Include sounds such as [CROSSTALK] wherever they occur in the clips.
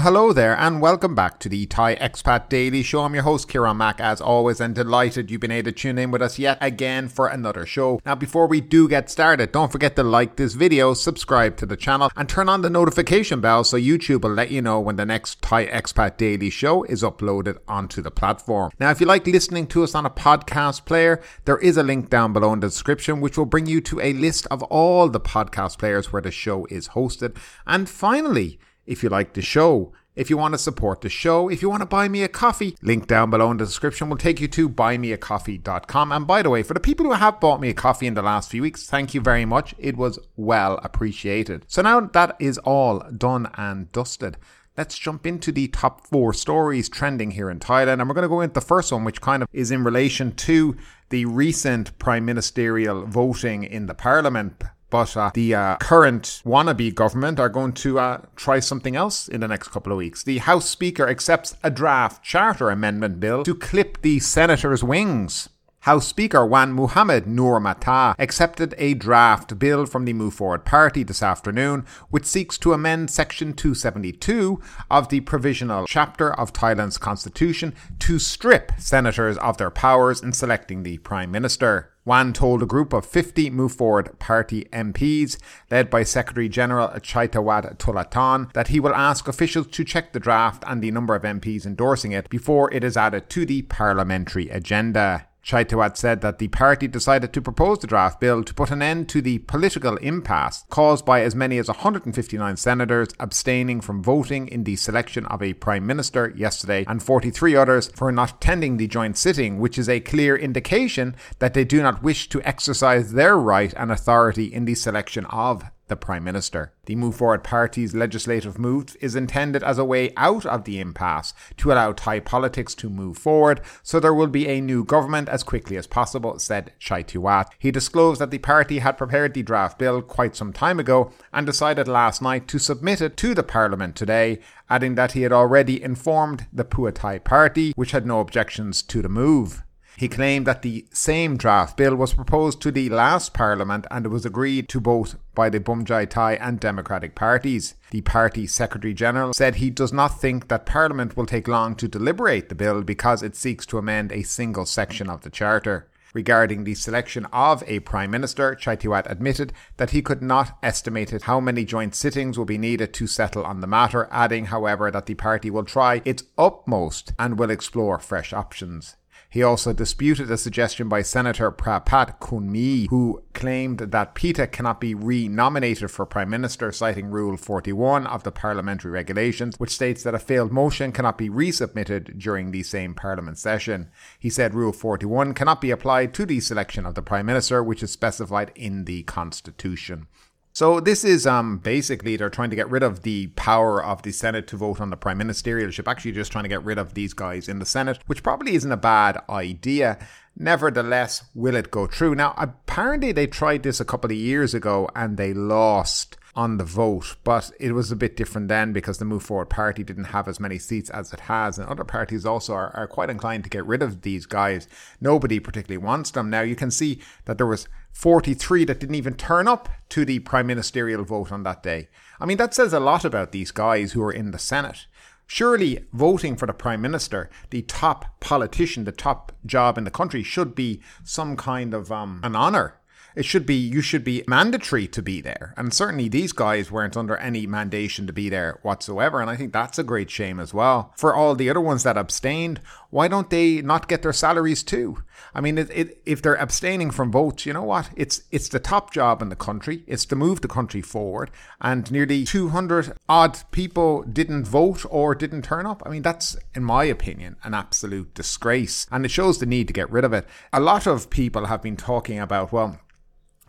Well, hello there, and welcome back to the Thai Expat Daily Show. I'm your host, Kieran Mack, as always, and delighted you've been able to tune in with us yet again for another show. Now, before we do get started, don't forget to like this video, subscribe to the channel, and turn on the notification bell so YouTube will let you know when the next Thai Expat Daily Show is uploaded onto the platform. Now, if you like listening to us on a podcast player, there is a link down below in the description which will bring you to a list of all the podcast players where the show is hosted. And finally, if you like the show. If you want to support the show, if you want to buy me a coffee, link down below in the description will take you to buymeacoffee.com. And by the way, for the people who have bought me a coffee in the last few weeks, thank you very much. It was well appreciated. So now that is all done and dusted. Let's jump into the top four stories trending here in Thailand. And we're going to go into the first one, which kind of is in relation to the recent prime ministerial voting in the parliament but uh, the uh, current wannabe government are going to uh, try something else in the next couple of weeks. The House Speaker accepts a draft charter amendment bill to clip the senator's wings. House Speaker Wan Muhamad Noor Matha accepted a draft bill from the Move Forward Party this afternoon, which seeks to amend Section 272 of the provisional chapter of Thailand's constitution to strip senators of their powers in selecting the Prime Minister. Wan told a group of 50 Move Forward Party MPs, led by Secretary General Chaithawat Tulathon, that he will ask officials to check the draft and the number of MPs endorsing it before it is added to the parliamentary agenda. Chaithawat said that the party decided to propose the draft bill to put an end to the political impasse caused by as many as 159 senators abstaining from voting in the selection of a prime minister yesterday and 43 others for not attending the joint sitting, which is a clear indication that they do not wish to exercise their right and authority in the selection of the Prime Minister. The Move Forward Party's legislative move is intended as a way out of the impasse to allow Thai politics to move forward, so there will be a new government as quickly as possible, said Chai Chaithawat. He disclosed that the party had prepared the draft bill quite some time ago and decided last night to submit it to the Parliament today, adding that he had already informed the Pheu Thai party, which had no objections to the move. He claimed that the same draft bill was proposed to the last parliament and it was agreed to both by the Bhumjai Thai and Democratic parties. The party Secretary General said he does not think that Parliament will take long to deliberate the bill because it seeks to amend a single section of the Charter. Regarding the selection of a Prime Minister, Chaithawat admitted that he could not estimate how many joint sittings will be needed to settle on the matter, adding, however, that the party will try its utmost and will explore fresh options. He also disputed a suggestion by Senator Prapat Kunmi, who claimed that Pita cannot be re-nominated for Prime Minister, citing Rule 41 of the parliamentary regulations, which states that a failed motion cannot be resubmitted during the same Parliament session. He said Rule 41 cannot be applied to the selection of the Prime Minister, which is specified in the Constitution. So this is um, basically they're trying to get rid of the power of the Senate to vote on the prime ministerialship. Actually, just trying to get rid of these guys in the Senate, which probably isn't a bad idea. Nevertheless, will it go through? Now, apparently they tried this a couple of years ago and they lost on the vote, but it was a bit different then because the Move Forward Party didn't have as many seats as it has, and other parties also are, are quite inclined to get rid of these guys. Nobody particularly wants them. Now you can see that there was 43 that didn't even turn up to the prime ministerial vote on that day. I mean, that says a lot about these guys who are in the Senate. Surely voting for the Prime Minister, the top politician, the top job in the country, should be some kind of um, an honour it should be you should be mandatory to be there. And certainly these guys weren't under any mandation to be there whatsoever. And I think that's a great shame as well. For all the other ones that abstained, why don't they not get their salaries too? I mean, it, it, if they're abstaining from votes, you know what? It's it's the top job in the country. It's to move the country forward. And nearly 200 odd people didn't vote or didn't turn up. I mean, that's, in my opinion, an absolute disgrace. And it shows the need to get rid of it. A lot of people have been talking about, well,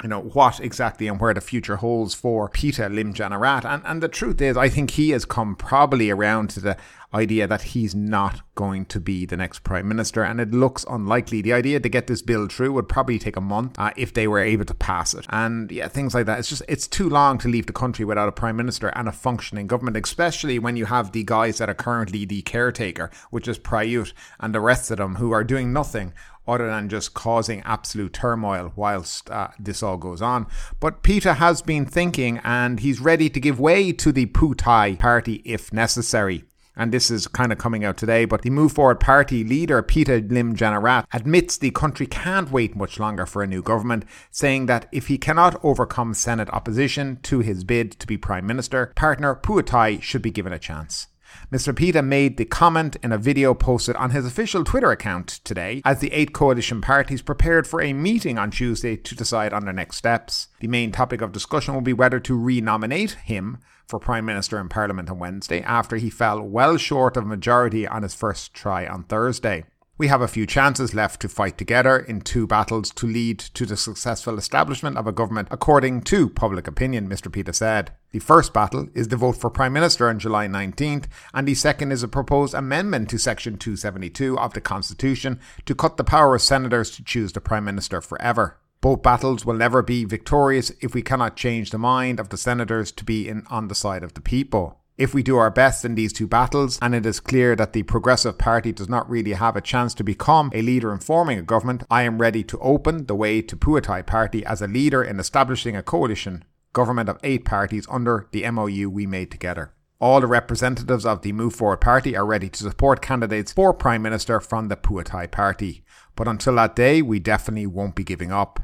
you know, what exactly and where the future holds for Pita Limjaroenrat. And, and the truth is, I think he has come probably around to the idea that he's not going to be the next prime minister, and it looks unlikely. The idea to get this bill through would probably take a month uh, if they were able to pass it, and yeah, things like that. It's just it's too long to leave the country without a prime minister and a functioning government, especially when you have the guys that are currently the caretaker, which is Prayut, and the rest of them who are doing nothing other than just causing absolute turmoil whilst uh, this all goes on. But Pita has been thinking and he's ready to give way to the Pheu Thai party if necessary. And this is kind of coming out today, but the Move Forward Party leader, Pita Limjaroenrat, admits the country can't wait much longer for a new government, saying that if he cannot overcome Senate opposition to his bid to be Prime Minister, partner Pheu Thai should be given a chance. Mr. Pita made the comment in a video posted on his official Twitter account today as the eight coalition parties prepared for a meeting on Tuesday to decide on their next steps. The main topic of discussion will be whether to re-nominate him for Prime Minister in Parliament on Wednesday after he fell well short of majority on his first try on Thursday. We have a few chances left to fight together in two battles to lead to the successful establishment of a government, according to public opinion, Mr. Pita said. The first battle is the vote for Prime Minister on July 19th, and the second is a proposed amendment to Section 272 of the Constitution to cut the power of senators to choose the Prime Minister forever. Both battles will never be victorious if we cannot change the mind of the senators to be in, on the side of the people. If we do our best in these two battles, and it is clear that the Progressive Party does not really have a chance to become a leader in forming a government, I am ready to open the way to Pheu Thai Party as a leader in establishing a coalition government of eight parties under the MOU we made together. All the representatives of the Move Forward Party are ready to support candidates for Prime Minister from the Pheu Thai Party. But until that day, we definitely won't be giving up.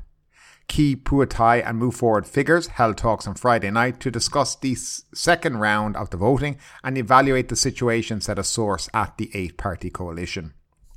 Key Pheu Thai and Move Forward figures held talks on Friday night to discuss the second round of the voting and evaluate the situation, said a source at the eight party coalition.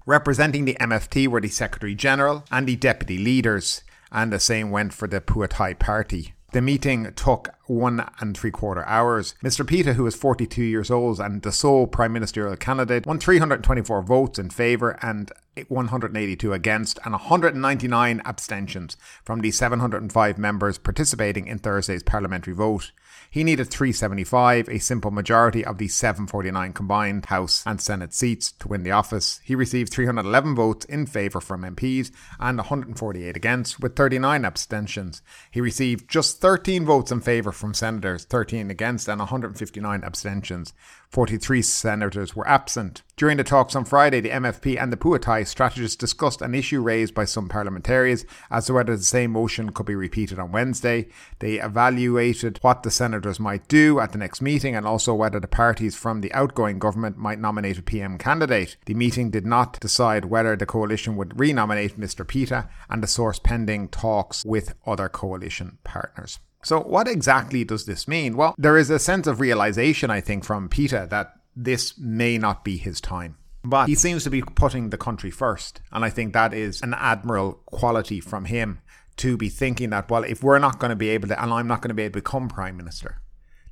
Representing the MFP were the Secretary General and the Deputy Leaders, and the same went for the Pheu Thai Party. The meeting took one and three quarter hours. Mr. Pita, who is 42 years old and the sole prime ministerial candidate, won 324 votes in favour and 182 against and 199 abstentions from the 705 members participating in Thursday's parliamentary vote. He needed 375, a simple majority of the 749 combined House and Senate seats to win the office. He received 311 votes in favour from MPs and 148 against, with 39 abstentions. He received just 13 votes in favour from senators, 13 against, and 159 abstentions. 43 senators were absent. During the talks on Friday, the MFP and the Pheu Thai strategists discussed an issue raised by some parliamentarians as to whether the same motion could be repeated on Wednesday. They evaluated what the senators might do at the next meeting and also whether the parties from the outgoing government might nominate a PM candidate. The meeting did not decide whether the coalition would re-nominate Mr. Pita and the source pending talks with other coalition partners. So, what exactly does this mean? Well, there is a sense of realization, I think, from Pita that this may not be his time. But he seems to be putting the country first. And I think that is an admirable quality from him to be thinking that, well, if we're not going to be able to, and I'm not going to be able to become prime minister,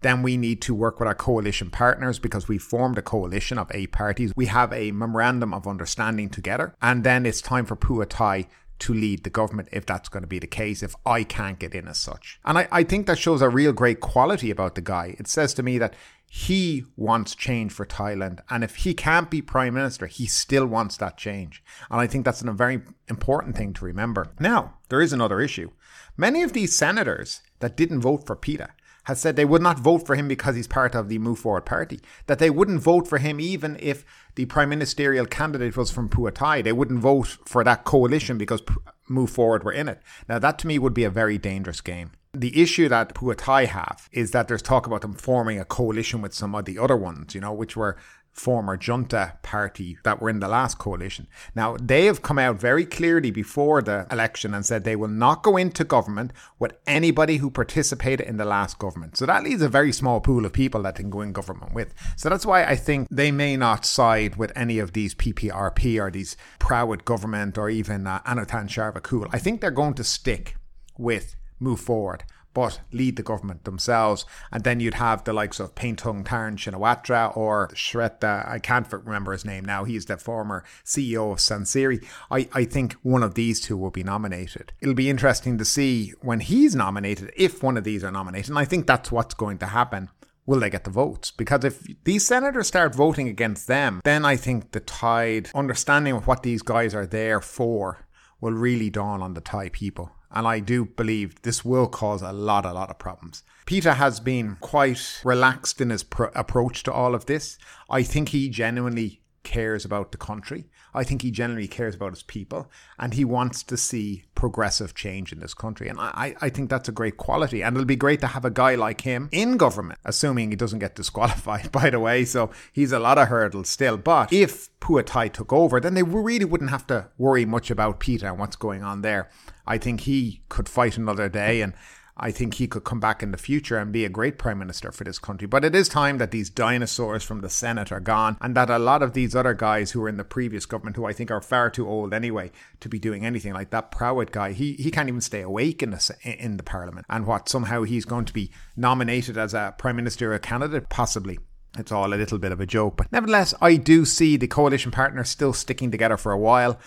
then we need to work with our coalition partners because we formed a coalition of eight parties. We have a memorandum of understanding together. And then it's time for Pheu Thai to lead the government if that's going to be the case, if I can't get in as such. And I, I think that shows a real great quality about the guy. It says to me that he wants change for Thailand. And if he can't be prime minister, he still wants that change. And I think that's a very important thing to remember. Now, there is another issue. Many of these senators that didn't vote for Pita has said they would not vote for him because he's part of the Move Forward party. That they wouldn't vote for him even if the prime ministerial candidate was from Pheu Thai. They wouldn't vote for that coalition because Move Forward were in it. Now, that to me would be a very dangerous game. The issue that Pheu Thai have is that there's talk about them forming a coalition with some of the other ones, you know, which were former junta party that were in the last coalition. Now, they have come out very clearly before the election and said they will not go into government with anybody who participated in the last government. So that leaves a very small pool of people that they can go in government with. So that's why I think they may not side with any of these PPRP or these Prawit government or even uh, Charnvirakul. I think they're going to stick with move forward but lead the government themselves. And then you'd have the likes of Paetongtarn Shinawatra or Srettha, I can't remember his name now, he's the former CEO of Sansiri. I, I think one of these two will be nominated. It'll be interesting to see when he's nominated, if one of these are nominated. And I think that's what's going to happen will they get the votes? Because if these senators start voting against them, then I think the tide, understanding of what these guys are there for, will really dawn on the Thai people. And I do believe this will cause a lot, a lot of problems. Pita has been quite relaxed in his approach to all of this. I think he genuinely cares about the country. I think he generally cares about his people and he wants to see progressive change in this country. And I, I think that's a great quality. And it'll be great to have a guy like him in government, assuming he doesn't get disqualified, [LAUGHS] by the way. So he's a lot of hurdles still. But if Pheu Thai took over, then they really wouldn't have to worry much about Pita and what's going on there. I think he could fight another day and I think he could come back in the future and be a great prime minister for this country. But it is time that these dinosaurs from the Senate are gone and that a lot of these other guys who were in the previous government, who I think are far too old anyway to be doing anything like that Prawit guy, he, he can't even stay awake in the, in the parliament. And what somehow he's going to be nominated as a prime minister or candidate, possibly. It's all a little bit of a joke. But nevertheless, I do see the coalition partners still sticking together for a while.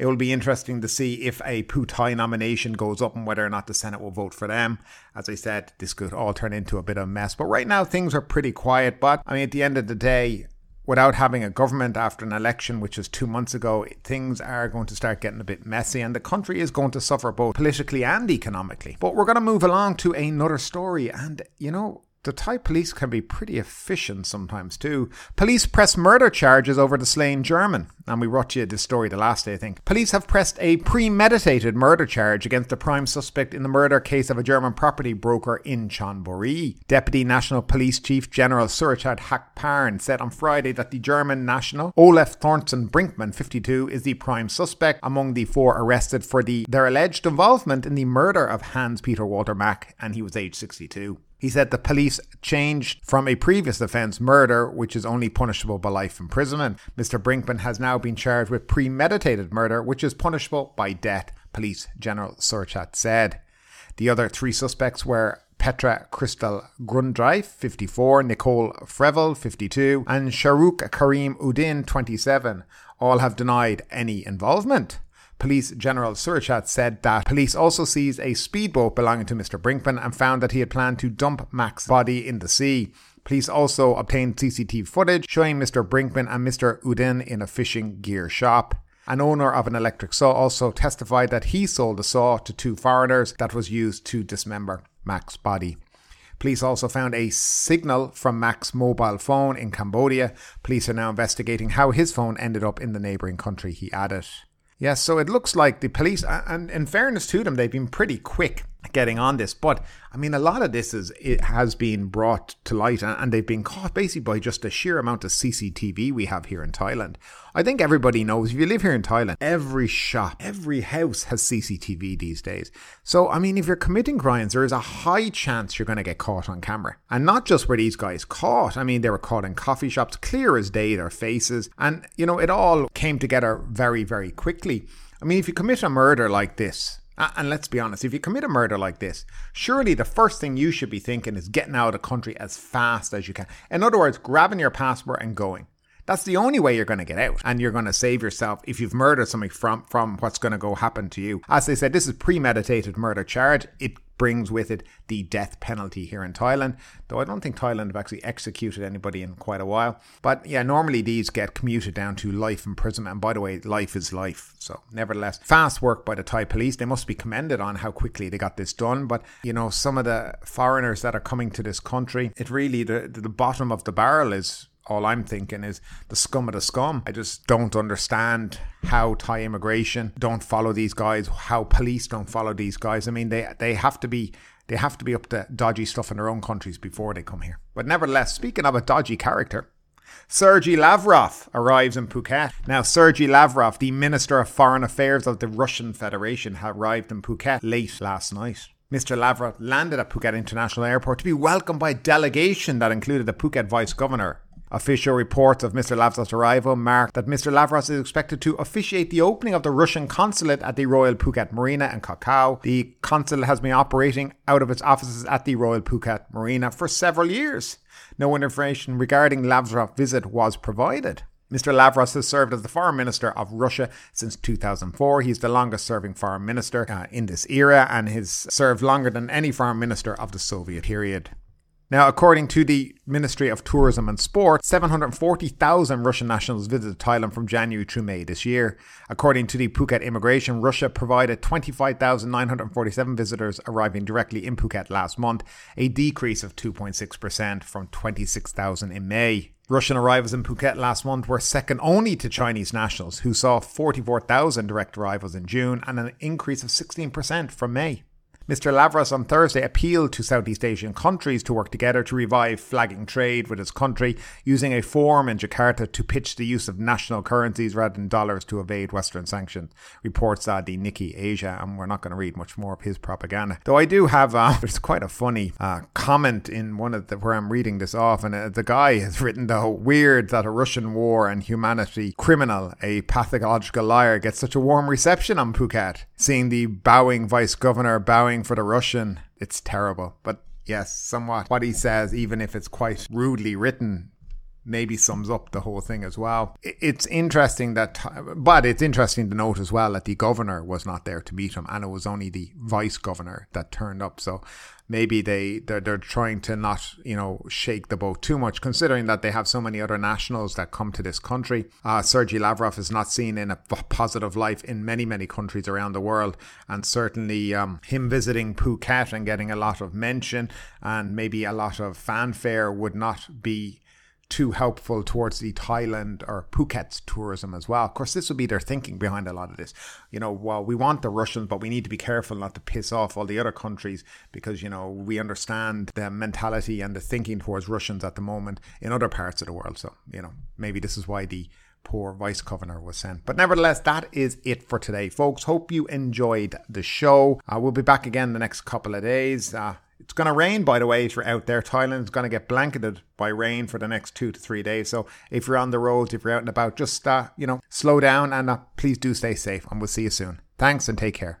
It will be interesting to see if a Pheu Thai nomination goes up and whether or not the Senate will vote for them. As I said, this could all turn into a bit of a mess. But right now, things are pretty quiet. But I mean, at the end of the day, without having a government after an election, which was two months ago, things are going to start getting a bit messy and the country is going to suffer both politically and economically. But we're going to move along to another story. And, you know, the Thai police can be pretty efficient sometimes too. Police press murder charges over the slain German. And we brought you this story the last day, I think. Police have pressed a premeditated murder charge against the prime suspect in the murder case of a German property broker in Chonburi. Deputy National Police Chief General Surachate Hakparn said on Friday that the German national Olaf Thorsten Brinkman, 52, is the prime suspect among the four arrested for the their alleged involvement in the murder of Hans Peter Walter Mack, and he was aged 62. He said the police changed from a previous offence, murder, which is only punishable by life imprisonment. Mr. Brinkman has now been charged with premeditated murder, which is punishable by death, Police General Surchat said. The other three suspects were Petra Crystal Grundreif, 54, Nicole Frevel, 52, and Sharuk Karim Udin, 27. All have denied any involvement. Police General Surchat said that police also seized a speedboat belonging to Mr. Brinkman and found that he had planned to dump Mack's body in the sea. Police also obtained CCTV footage showing Mr. Brinkman and Mr. Udin in a fishing gear shop. An owner of an electric saw also testified that he sold the saw to two foreigners that was used to dismember Mack's body. Police also found a signal from Mack's mobile phone in Cambodia. Police are now investigating how his phone ended up in the neighbouring country, he added. Yes, so it looks like the police, and in fairness to them, they've been pretty quick getting on this. But I mean, a lot of this is it has been brought to light, and they've been caught basically by just the sheer amount of CCTV we have here in Thailand. I think everybody knows if you live here in Thailand, every shop, every house has CCTV these days. So I mean, if you're committing crimes, there is a high chance you're going to get caught on camera, and not just were these guys caught. I mean, they were caught in coffee shops, clear as day, their faces, and you know, it all came together very, very quickly. I mean, if you commit a murder like this, Uh, and let's be honest, if you commit a murder like this, surely the first thing you should be thinking is getting out of the country as fast as you can. In other words, grabbing your passport and going. That's the only way you're going to get out and you're going to save yourself if you've murdered somebody from, from what's going to go happen to you. As they said, this is premeditated murder charge. It brings with it the death penalty here in Thailand, though I don't think Thailand have actually executed anybody in quite a while. But yeah, normally these get commuted down to life imprisonment. And by the way, life is life. So, nevertheless, fast work by the Thai police. They must be commended on how quickly they got this done. But, you know, some of the foreigners that are coming to this country, it really, the, the bottom of the barrel is all I'm thinking is the scum of the scum. I just don't understand how Thai immigration don't follow these guys, how police don't follow these guys. I mean, they they have to be they have to be up to dodgy stuff in their own countries before they come here. But nevertheless, speaking of a dodgy character, Sergei Lavrov arrives in Phuket. Now, Sergei Lavrov, the Minister of Foreign Affairs of the Russian Federation, arrived in Phuket late last night. Mr. Lavrov landed at Phuket International Airport to be welcomed by a delegation that included the Phuket Vice Governor, Official reports of Mr. Lavrov's arrival mark that Mr. Lavrov is expected to officiate the opening of the Russian consulate at the Royal Phuket Marina in Koh Tao. The consulate has been operating out of its offices at the Royal Phuket Marina for several years. No information regarding Lavrov's visit was provided. Mr. Lavrov has served as the foreign minister of Russia since 2004. He's the longest serving foreign minister uh, in this era and has served longer than any foreign minister of the Soviet period. Now, according to the Ministry of Tourism and Sport, 740,000 Russian nationals visited Thailand from January through May this year. According to the Phuket Immigration, Russia provided 25,947 visitors arriving directly in Phuket last month, a decrease of 2.6% from 26,000 in May. Russian arrivals in Phuket last month were second only to Chinese nationals, who saw 44,000 direct arrivals in June and an increase of 16% from May. Mr. Lavrov on Thursday appealed to Southeast Asian countries to work together to revive flagging trade with his country, using a forum in Jakarta to pitch the use of national currencies rather than dollars to evade Western sanctions. Reports the Nikkei Asia, and we're not going to read much more of his propaganda. Though I do have, uh, [LAUGHS] there's quite a funny uh, comment in one of the, where I'm reading this off, and uh, the guy has written, though, weird that a Russian war and humanity criminal, a pathological liar, gets such a warm reception on Phuket. Seeing the bowing vice governor bowing for the Russian, it's terrible. But yes, somewhat what he says, even if it's quite rudely written, maybe sums up the whole thing as well. It's interesting that, but it's interesting to note as well that the governor was not there to meet him, and it was only the vice governor that turned up. So maybe they they're, they're trying to not you know shake the boat too much, considering that they have so many other nationals that come to this country. Uh, Sergei Lavrov is not seen in a positive light in many many countries around the world, and certainly um, him visiting Phuket and getting a lot of mention and maybe a lot of fanfare would not be too helpful towards the Thailand or Phuket's tourism as well. Of course, this would be their thinking behind a lot of this. You know, well, we want the Russians, but we need to be careful not to piss off all the other countries because, you know, we understand the mentality and the thinking towards Russians at the moment in other parts of the world. So, you know, maybe this is why the poor vice governor was sent. But nevertheless, that is it for today, folks. Hope you enjoyed the show. Uh, we'll be back again the next couple of days. Uh, it's going to rain, by the way, if you're out there. Thailand's going to get blanketed by rain for the next two to three days. So if you're on the roads, if you're out and about, just, uh, you know, slow down and uh, please do stay safe. And we'll see you soon. Thanks and take care.